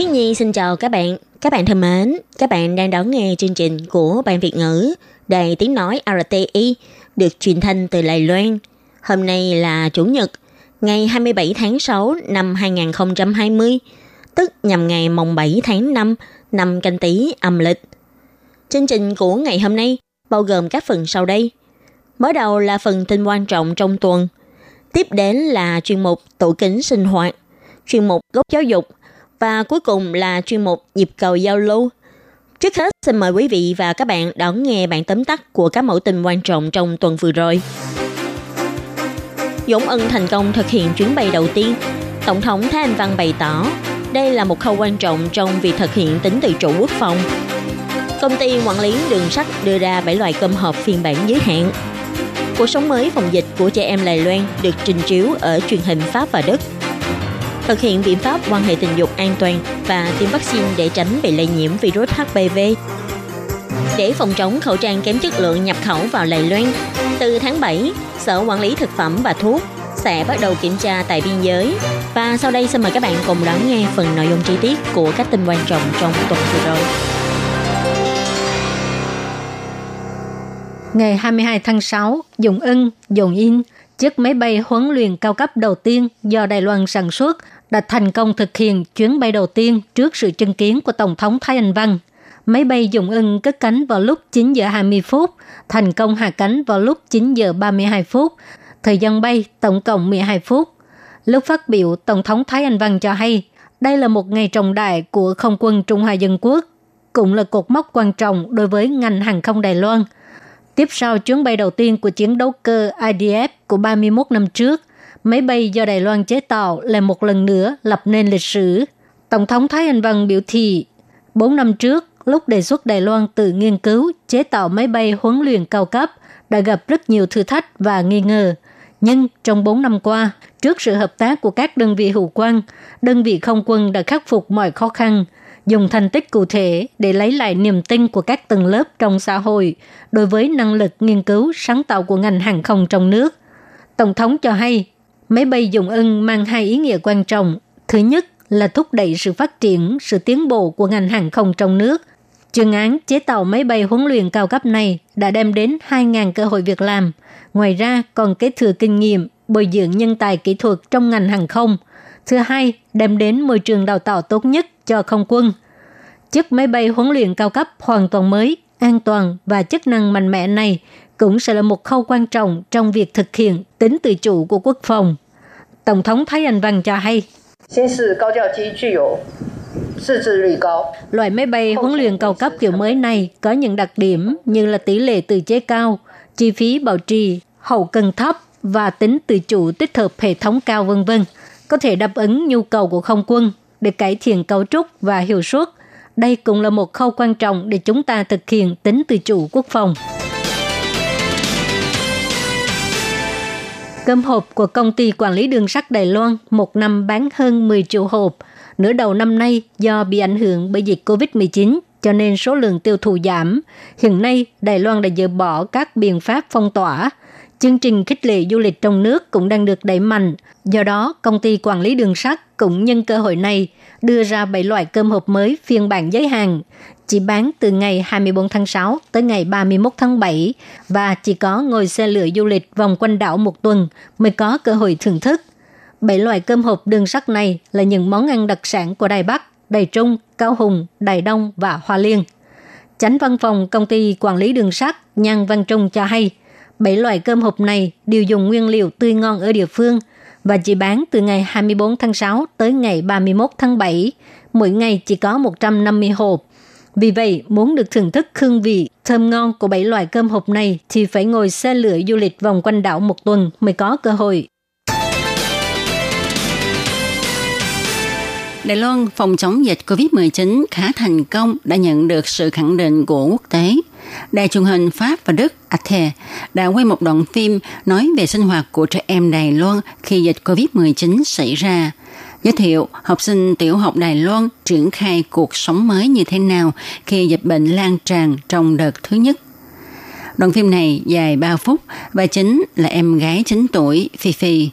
Thiên Nhi xin chào các bạn. Các bạn thân mến, các bạn đang đón nghe chương trình của Ban Việt ngữ Đài Tiếng Nói RTI được truyền thanh từ Đài Loan. Hôm nay là Chủ nhật, ngày 27 tháng 6 năm 2020, tức nhằm ngày mồng 7 tháng 5 năm canh tý âm lịch. Chương trình của ngày hôm nay bao gồm các phần sau đây. Mở đầu là phần tin quan trọng trong tuần. Tiếp đến là chuyên mục tủ kính sinh hoạt, chuyên mục gốc giáo dục và cuối cùng là chuyên mục nhịp cầu giao lưu. Trước hết, xin mời quý vị và các bạn đón nghe bản tóm tắt của các mẫu tin quan trọng trong tuần vừa rồi. Dũng Ân thành công thực hiện chuyến bay đầu tiên. Tổng thống Thái Anh Văn bày tỏ, đây là một khâu quan trọng trong việc thực hiện tính tự chủ quốc phòng. Công ty quản lý đường sắt đưa ra 7 loại cơm hộp phiên bản giới hạn. Cuộc sống mới phòng dịch của trẻ em Đài Loan được trình chiếu ở truyền hình Pháp và Đức. Thực hiện biện pháp quan hệ tình dục an toàn và tiêm vaccine để tránh bị lây nhiễm virus HPV. Để phòng chống khẩu trang kém chất lượng nhập khẩu vào Đài Loan, từ tháng 7, Sở Quản lý Thực phẩm và Thuốc sẽ bắt đầu kiểm tra tại biên giới. Và sau đây xin mời các bạn cùng lắng nghe phần nội dung chi tiết của các tin quan trọng trong tuần vừa rồi. Ngày 22 tháng 6, Dùng Ân, Dùng In, chiếc máy bay huấn luyện cao cấp đầu tiên do Đài Loan sản xuất đã thành công thực hiện chuyến bay đầu tiên trước sự chứng kiến của Tổng thống Thái Anh Văn. Máy bay Dùng ưng cất cánh vào lúc 9 giờ 20 phút, thành công hạ cánh vào lúc 9 giờ 32 phút. Thời gian bay tổng cộng 12 phút. Lúc phát biểu, Tổng thống Thái Anh Văn cho hay đây là một ngày trọng đại của không quân Trung Hoa Dân Quốc, cũng là cột mốc quan trọng đối với ngành hàng không Đài Loan – Tiếp sau chuyến bay đầu tiên của chiến đấu cơ IDF của 31 năm trước, máy bay do Đài Loan chế tạo lại một lần nữa lập nên lịch sử. Tổng thống Thái Anh Văn biểu thị, 4 năm trước, lúc đề xuất Đài Loan tự nghiên cứu chế tạo máy bay huấn luyện cao cấp, đã gặp rất nhiều thử thách và nghi ngờ. Nhưng trong 4 năm qua, trước sự hợp tác của các đơn vị hữu quan, đơn vị không quân đã khắc phục mọi khó khăn – dùng thành tích cụ thể để lấy lại niềm tin của các tầng lớp trong xã hội đối với năng lực nghiên cứu sáng tạo của ngành hàng không trong nước. Tổng thống cho hay, máy bay dùng ưng mang hai ý nghĩa quan trọng. Thứ nhất là thúc đẩy sự phát triển, sự tiến bộ của ngành hàng không trong nước. Chuyên án chế tạo máy bay huấn luyện cao cấp này đã đem đến 2.000 cơ hội việc làm. Ngoài ra còn kế thừa kinh nghiệm, bồi dưỡng nhân tài kỹ thuật trong ngành hàng không. Thứ hai, đem đến môi trường đào tạo tốt nhất cho không quân. Chiếc máy bay huấn luyện cao cấp hoàn toàn mới, an toàn và chức năng mạnh mẽ này cũng sẽ là một khâu quan trọng trong việc thực hiện tính tự chủ của quốc phòng. Tổng thống Thái Anh Văn cho hay, Loại máy bay huấn luyện cao cấp kiểu mới này có những đặc điểm như là tỷ lệ tự chế cao, chi phí bảo trì, hậu cần thấp và tính tự chủ tích hợp hệ thống cao vân vân, có thể đáp ứng nhu cầu của không quân để cải thiện cấu trúc và hiệu suất. Đây cũng là một khâu quan trọng để chúng ta thực hiện tính tự chủ quốc phòng. Cơm hộp của công ty quản lý đường sắt Đài Loan một năm bán hơn 10 triệu hộp. Nửa đầu năm nay do bị ảnh hưởng bởi dịch COVID-19 cho nên số lượng tiêu thụ giảm. Hiện nay, Đài Loan đã dỡ bỏ các biện pháp phong tỏa. Chương trình khích lệ du lịch trong nước cũng đang được đẩy mạnh. Do đó, công ty quản lý đường sắt cũng nhân cơ hội này đưa ra 7 loại cơm hộp mới phiên bản giới hạn, chỉ bán từ ngày 24 tháng 6 tới ngày 31 tháng 7 và chỉ có ngồi xe lửa du lịch vòng quanh đảo một tuần mới có cơ hội thưởng thức. Bảy loại cơm hộp đường sắt này là những món ăn đặc sản của Đài Bắc, Đài Trung, Cao Hùng, Đài Đông và Hoa Liên. Chánh văn phòng công ty quản lý đường sắt Nhan Văn Trung cho hay, bảy loại cơm hộp này đều dùng nguyên liệu tươi ngon ở địa phương – và chỉ bán từ ngày 24 tháng 6 tới ngày 31 tháng 7. Mỗi ngày chỉ có 150 hộp. Vì vậy, muốn được thưởng thức hương vị thơm ngon của bảy loại cơm hộp này thì phải ngồi xe lửa du lịch vòng quanh đảo một tuần mới có cơ hội. Đài Loan phòng chống dịch COVID-19 khá thành công đã nhận được sự khẳng định của quốc tế. Đài truyền hình Pháp và Đức Arte đã quay một đoạn phim nói về sinh hoạt của trẻ em Đài Loan khi dịch COVID-19 xảy ra. Giới thiệu học sinh tiểu học Đài Loan triển khai cuộc sống mới như thế nào khi dịch bệnh lan tràn trong đợt thứ nhất. Đoạn phim này dài 3 phút và chính là em gái 9 tuổi Phi Phi.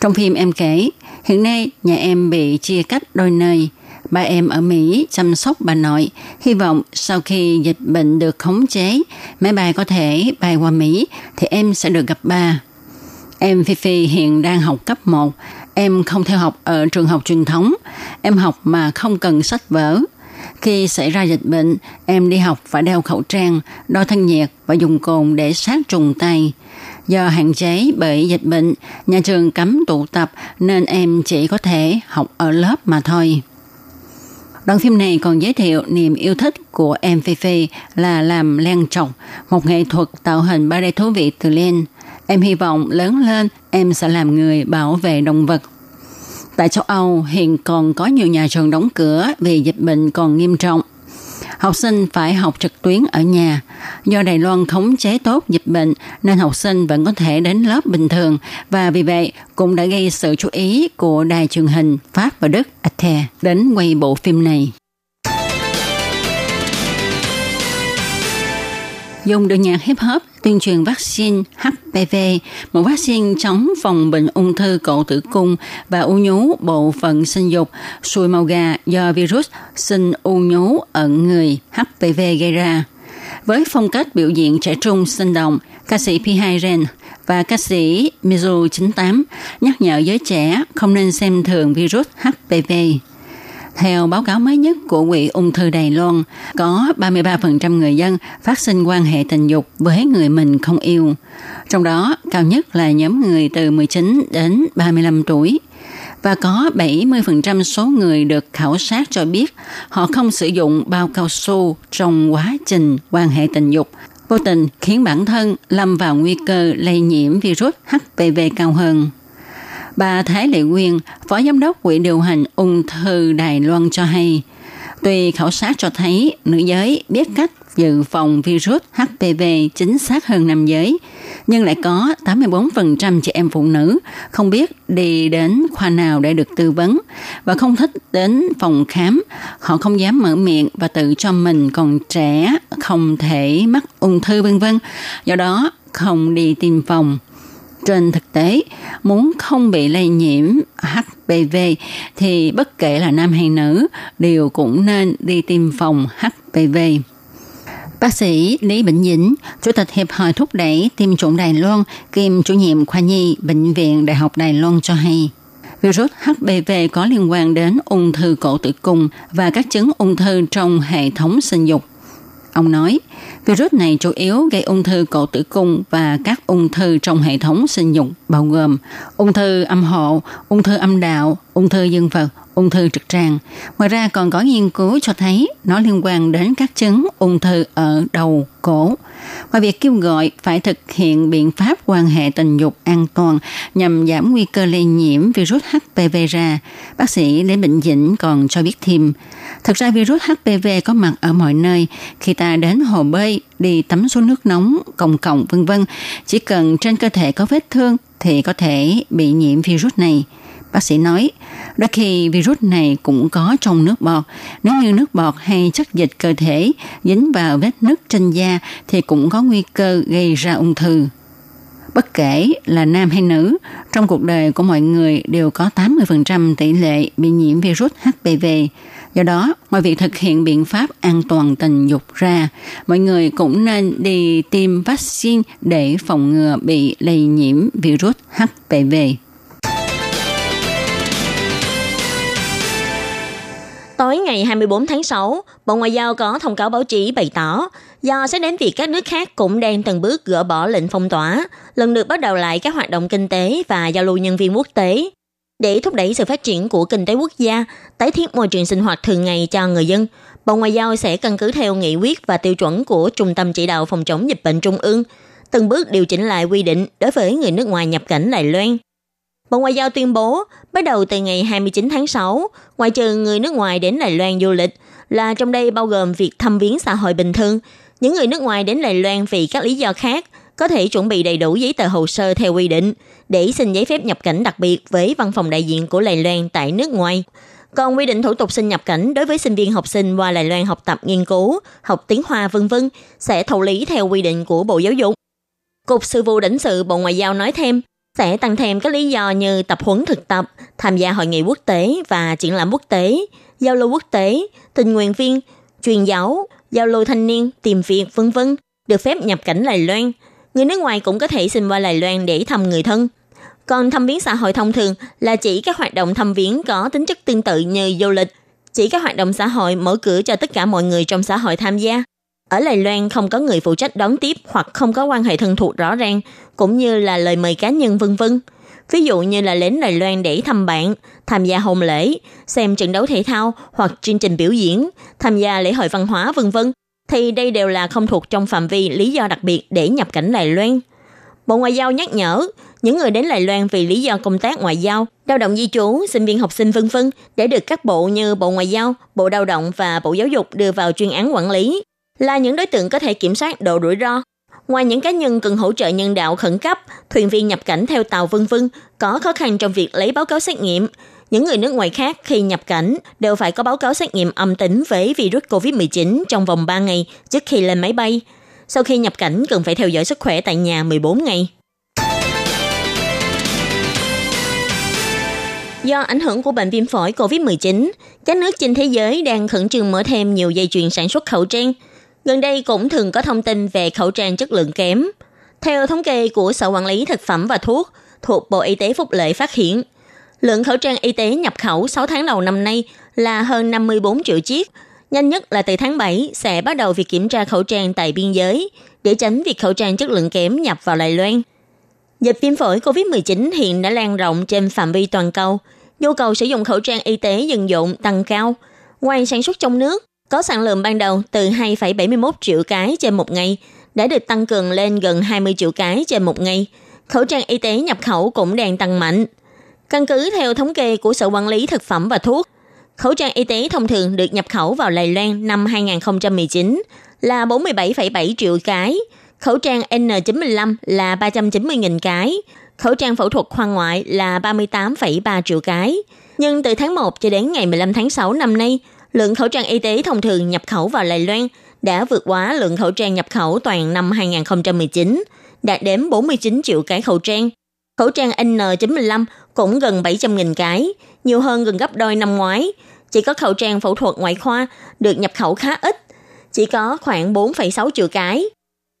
Trong phim em kể, hiện nay nhà em bị chia cách đôi nơi. Ba em ở Mỹ chăm sóc bà nội, hy vọng sau khi dịch bệnh được khống chế, máy bay có thể bay qua Mỹ thì em sẽ được gặp ba. Em Phi Phi hiện đang học cấp 1, em không theo học ở trường học truyền thống, em học mà không cần sách vở. Khi xảy ra dịch bệnh, em đi học phải đeo khẩu trang, đo thân nhiệt và dùng cồn để sát trùng tay. Do hạn chế bởi dịch bệnh, nhà trường cấm tụ tập nên em chỉ có thể học ở lớp mà thôi. Đoạn phim này còn giới thiệu niềm yêu thích của em Phi Phi là làm len trọc, một nghệ thuật tạo hình 3D thú vị từ len. Em hy vọng lớn lên em sẽ làm người bảo vệ động vật. Tại châu Âu hiện còn có nhiều nhà trường đóng cửa vì dịch bệnh còn nghiêm trọng. Học sinh phải học trực tuyến ở nhà. Do Đài Loan khống chế tốt dịch bệnh, nên học sinh vẫn có thể đến lớp bình thường và vì vậy, cũng đã gây sự chú ý của đài truyền hình Pháp và Đức Arte đến quay bộ phim này. Dùng được nhạc hip hop tuyên truyền vaccine HPV, một vaccine chống phòng bệnh ung thư cổ tử cung và u nhú bộ phận sinh dục, sùi màu gà do virus sinh u nhú ở người HPV gây ra. Với phong cách biểu diễn trẻ trung sinh động, ca sĩ P2 Ren và ca sĩ Mizu 98 nhắc nhở giới trẻ không nên xem thường virus HPV. Theo báo cáo mới nhất của Quỹ ung thư Đài Loan, có 33% người dân phát sinh quan hệ tình dục với người mình không yêu. Trong đó, cao nhất là nhóm người từ 19 đến 35 tuổi. Và có 70% số người được khảo sát cho biết họ không sử dụng bao cao su trong quá trình quan hệ tình dục, vô tình khiến bản thân lâm vào nguy cơ lây nhiễm virus HPV cao hơn. Bà Thái Lệ Quyên, Phó Giám đốc Quỹ điều hành ung thư Đài Loan cho hay, tuy khảo sát cho thấy nữ giới biết cách dự phòng virus HPV chính xác hơn nam giới, nhưng lại có 84% chị em phụ nữ không biết đi đến khoa nào để được tư vấn và không thích đến phòng khám. Họ không dám mở miệng và tự cho mình còn trẻ, không thể mắc ung thư vân vân. Do đó không đi tiêm phòng. Trên thực tế, muốn không bị lây nhiễm HPV thì bất kể là nam hay nữ đều cũng nên đi tiêm phòng HPV. Bác sĩ Lý bệnh Dĩnh, Chủ tịch Hiệp hội thúc đẩy tiêm chủng Đài Loan, kiêm chủ nhiệm khoa nhi Bệnh viện Đại học Đài Loan cho hay, virus HPV có liên quan đến ung thư cổ tử cung và các chứng ung thư trong hệ thống sinh dục. Ông nói, virus này chủ yếu gây ung thư cổ tử cung và các ung thư trong hệ thống sinh dục bao gồm ung thư âm hộ, ung thư âm đạo, ung thư dương vật, ung thư trực tràng. Ngoài ra còn có nghiên cứu cho thấy nó liên quan đến các chứng ung thư ở đầu, cổ. Ngoài việc kêu gọi phải thực hiện biện pháp quan hệ tình dục an toàn nhằm giảm nguy cơ lây nhiễm virus HPV ra, bác sĩ Lê Bệnh Dĩnh còn cho biết thêm, Thực ra virus HPV có mặt ở mọi nơi. Khi ta đến hồ bơi, đi tắm xuống nước nóng, còng cộng vân vân, chỉ cần trên cơ thể có vết thương thì có thể bị nhiễm virus này. Bác sĩ nói, đôi khi virus này cũng có trong nước bọt. Nếu như nước bọt hay chất dịch cơ thể dính vào vết nứt trên da thì cũng có nguy cơ gây ra ung thư. Bất kể là nam hay nữ, trong cuộc đời của mọi người đều có 80% tỷ lệ bị nhiễm virus HPV. Do đó, ngoài việc thực hiện biện pháp an toàn tình dục ra, mọi người cũng nên đi tiêm vaccine để phòng ngừa bị lây nhiễm virus HPV. Tối ngày 24 tháng 6, Bộ Ngoại giao có thông cáo báo chí bày tỏ do sẽ đến việc các nước khác cũng đang từng bước gỡ bỏ lệnh phong tỏa, lần lượt bắt đầu lại các hoạt động kinh tế và giao lưu nhân viên quốc tế. Để thúc đẩy sự phát triển của kinh tế quốc gia, tái thiết môi trường sinh hoạt thường ngày cho người dân, Bộ Ngoại giao sẽ căn cứ theo nghị quyết và tiêu chuẩn của Trung tâm Chỉ đạo Phòng chống dịch bệnh Trung ương, từng bước điều chỉnh lại quy định đối với người nước ngoài nhập cảnh Đài Loan. Bộ Ngoại giao tuyên bố, bắt đầu từ ngày 29 tháng 6, ngoại trừ người nước ngoài đến Đài Loan du lịch, là trong đây bao gồm việc thăm viếng xã hội bình thường, những người nước ngoài đến Đài Loan vì các lý do khác có thể chuẩn bị đầy đủ giấy tờ hồ sơ theo quy định để xin giấy phép nhập cảnh đặc biệt với văn phòng đại diện của Đài Loan tại nước ngoài. Còn quy định thủ tục xin nhập cảnh đối với sinh viên học sinh qua Đài Loan học tập nghiên cứu, học tiếng Hoa vân vân sẽ thụ lý theo quy định của Bộ Giáo dục. Cục Sự vụ lãnh sự Bộ Ngoại giao nói thêm, sẽ tăng thêm các lý do như tập huấn thực tập, tham gia hội nghị quốc tế và triển lãm quốc tế, giao lưu quốc tế, tình nguyện viên, truyền giáo, giao lưu thanh niên, tìm việc, vân vân được phép nhập cảnh Đài Loan. Người nước ngoài cũng có thể xin qua Đài Loan để thăm người thân. Còn thăm viếng xã hội thông thường là chỉ các hoạt động thăm viếng có tính chất tương tự như du lịch, chỉ các hoạt động xã hội mở cửa cho tất cả mọi người trong xã hội tham gia. Ở Đài Loan không có người phụ trách đón tiếp hoặc không có quan hệ thân thuộc rõ ràng, cũng như là lời mời cá nhân vân vân. Ví dụ như là đến Đài Loan để thăm bạn, tham gia hôn lễ, xem trận đấu thể thao hoặc chương trình biểu diễn, tham gia lễ hội văn hóa vân vân, thì đây đều là không thuộc trong phạm vi lý do đặc biệt để nhập cảnh Đài Loan. Bộ Ngoại giao nhắc nhở, những người đến Đài Loan vì lý do công tác ngoại giao, lao động di trú, sinh viên học sinh vân vân để được các bộ như Bộ Ngoại giao, Bộ Lao động và Bộ Giáo dục đưa vào chuyên án quản lý, là những đối tượng có thể kiểm soát độ rủi ro. Ngoài những cá nhân cần hỗ trợ nhân đạo khẩn cấp, thuyền viên nhập cảnh theo tàu vân vân có khó khăn trong việc lấy báo cáo xét nghiệm, những người nước ngoài khác khi nhập cảnh đều phải có báo cáo xét nghiệm âm tính với virus COVID-19 trong vòng 3 ngày trước khi lên máy bay. Sau khi nhập cảnh cần phải theo dõi sức khỏe tại nhà 14 ngày. Do ảnh hưởng của bệnh viêm phổi COVID-19, các nước trên thế giới đang khẩn trương mở thêm nhiều dây chuyền sản xuất khẩu trang. Gần đây cũng thường có thông tin về khẩu trang chất lượng kém. Theo thống kê của Sở Quản lý Thực phẩm và Thuốc thuộc Bộ Y tế Phúc Lợi phát hiện, lượng khẩu trang y tế nhập khẩu 6 tháng đầu năm nay là hơn 54 triệu chiếc. Nhanh nhất là từ tháng 7 sẽ bắt đầu việc kiểm tra khẩu trang tại biên giới để tránh việc khẩu trang chất lượng kém nhập vào Đài Loan. Dịch viêm phổi COVID-19 hiện đã lan rộng trên phạm vi toàn cầu. Nhu cầu sử dụng khẩu trang y tế dân dụng tăng cao. Ngoài sản xuất trong nước, có sản lượng ban đầu từ 2,71 triệu cái trên một ngày đã được tăng cường lên gần 20 triệu cái trên một ngày. Khẩu trang y tế nhập khẩu cũng đang tăng mạnh. Căn cứ theo thống kê của Sở Quản lý Thực phẩm và Thuốc, khẩu trang y tế thông thường được nhập khẩu vào Lài Loan năm 2019 là 47,7 triệu cái, khẩu trang N95 là 390.000 cái, khẩu trang phẫu thuật khoa ngoại là 38,3 triệu cái. Nhưng từ tháng 1 cho đến ngày 15 tháng 6 năm nay, lượng khẩu trang y tế thông thường nhập khẩu vào Đài Loan đã vượt quá lượng khẩu trang nhập khẩu toàn năm 2019, đạt đến 49 triệu cái khẩu trang. Khẩu trang N95 cũng gần 700.000 cái, nhiều hơn gần gấp đôi năm ngoái. Chỉ có khẩu trang phẫu thuật ngoại khoa được nhập khẩu khá ít, chỉ có khoảng 4,6 triệu cái.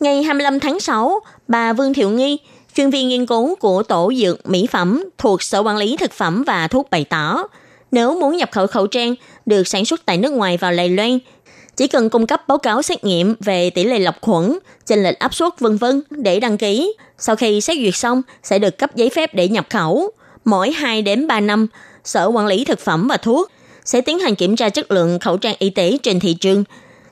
Ngày 25 tháng 6, bà Vương Thiệu Nghi, chuyên viên nghiên cứu của Tổ dược Mỹ phẩm thuộc Sở Quản lý Thực phẩm và Thuốc bày tỏ, nếu muốn nhập khẩu khẩu trang được sản xuất tại nước ngoài vào Đài Loan, chỉ cần cung cấp báo cáo xét nghiệm về tỷ lệ lọc khuẩn, chênh lệch áp suất vân vân để đăng ký. Sau khi xét duyệt xong sẽ được cấp giấy phép để nhập khẩu. Mỗi 2 đến 3 năm, Sở Quản lý Thực phẩm và Thuốc sẽ tiến hành kiểm tra chất lượng khẩu trang y tế trên thị trường.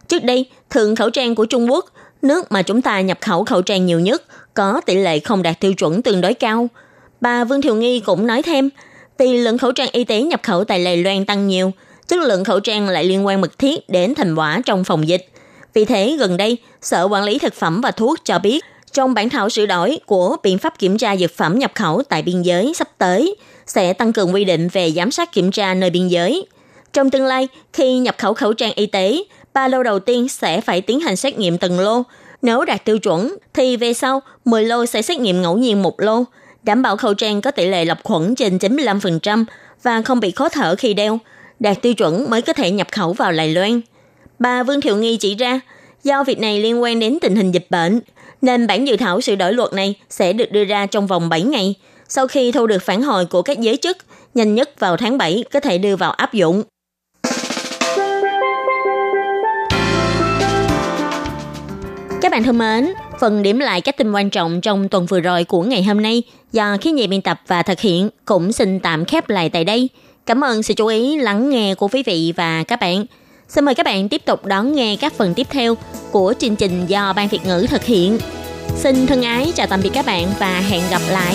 Trước đây, thường khẩu trang của Trung Quốc, nước mà chúng ta nhập khẩu khẩu trang nhiều nhất, có tỷ lệ không đạt tiêu chuẩn tương đối cao. Bà Vương Thiều Nghi cũng nói thêm, vì lượng khẩu trang y tế nhập khẩu tại Đài Loan tăng nhiều, chất lượng khẩu trang lại liên quan mật thiết đến thành quả trong phòng dịch. Vì thế, gần đây, Sở Quản lý Thực phẩm và Thuốc cho biết, trong bản thảo sửa đổi của biện pháp kiểm tra dược phẩm nhập khẩu tại biên giới sắp tới, sẽ tăng cường quy định về giám sát kiểm tra nơi biên giới. Trong tương lai, khi nhập khẩu khẩu trang y tế, ba lô đầu tiên sẽ phải tiến hành xét nghiệm từng lô. Nếu đạt tiêu chuẩn, thì về sau, 10 lô sẽ xét nghiệm ngẫu nhiên một lô, đảm bảo khẩu trang có tỷ lệ lọc khuẩn trên 95% và không bị khó thở khi đeo, đạt tiêu chuẩn mới có thể nhập khẩu vào Đài Loan. Bà Vương Thiệu Nghi chỉ ra, do việc này liên quan đến tình hình dịch bệnh, nên bản dự thảo sửa đổi luật này sẽ được đưa ra trong vòng 7 ngày, sau khi thu được phản hồi của các giới chức, nhanh nhất vào tháng 7 có thể đưa vào áp dụng. Các bạn thân mến, phần điểm lại các tin quan trọng trong tuần vừa rồi của ngày hôm nay do khi nhị biên tập và thực hiện, cũng xin tạm khép lại tại đây. Cảm ơn sự chú ý, lắng nghe của quý vị và các bạn. Xin mời các bạn tiếp tục đón nghe các phần tiếp theo của chương trình do Ban Việt ngữ thực hiện. Xin thân ái chào tạm biệt các bạn và hẹn gặp lại.